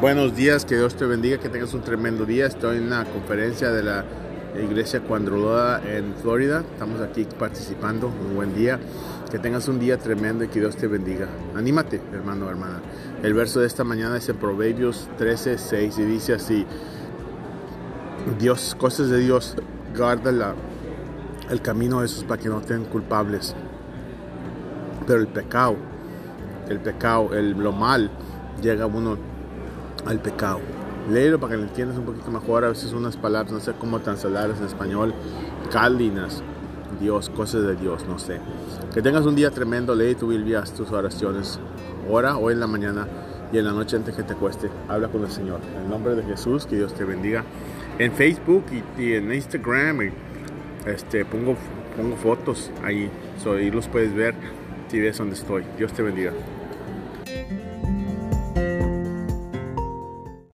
Buenos días, que Dios te bendiga, que tengas un tremendo día. Estoy en la conferencia de la iglesia Cuandroloda en Florida. Estamos aquí participando. Un buen día. Que tengas un día tremendo y que Dios te bendiga. Anímate, hermano hermana. El verso de esta mañana es en Proverbios 13, 6 y dice así: Dios, cosas de Dios, guarda la, el camino de esos para que no estén culpables. Pero el pecado, el pecado, el, lo mal, llega uno al pecado. Léelo para que lo entiendas un poquito mejor. A veces unas palabras, no sé cómo cancelarlas en español. Cálinas. Dios, cosas de Dios, no sé. Que tengas un día tremendo. Lee tu Biblia, tus oraciones. Ora hoy en la mañana y en la noche antes que te cueste. Habla con el Señor. En el nombre de Jesús, que Dios te bendiga. En Facebook y, en Instagram este, pongo, pongo fotos ahí. So, los puedes ver si ves dónde estoy. Dios te bendiga.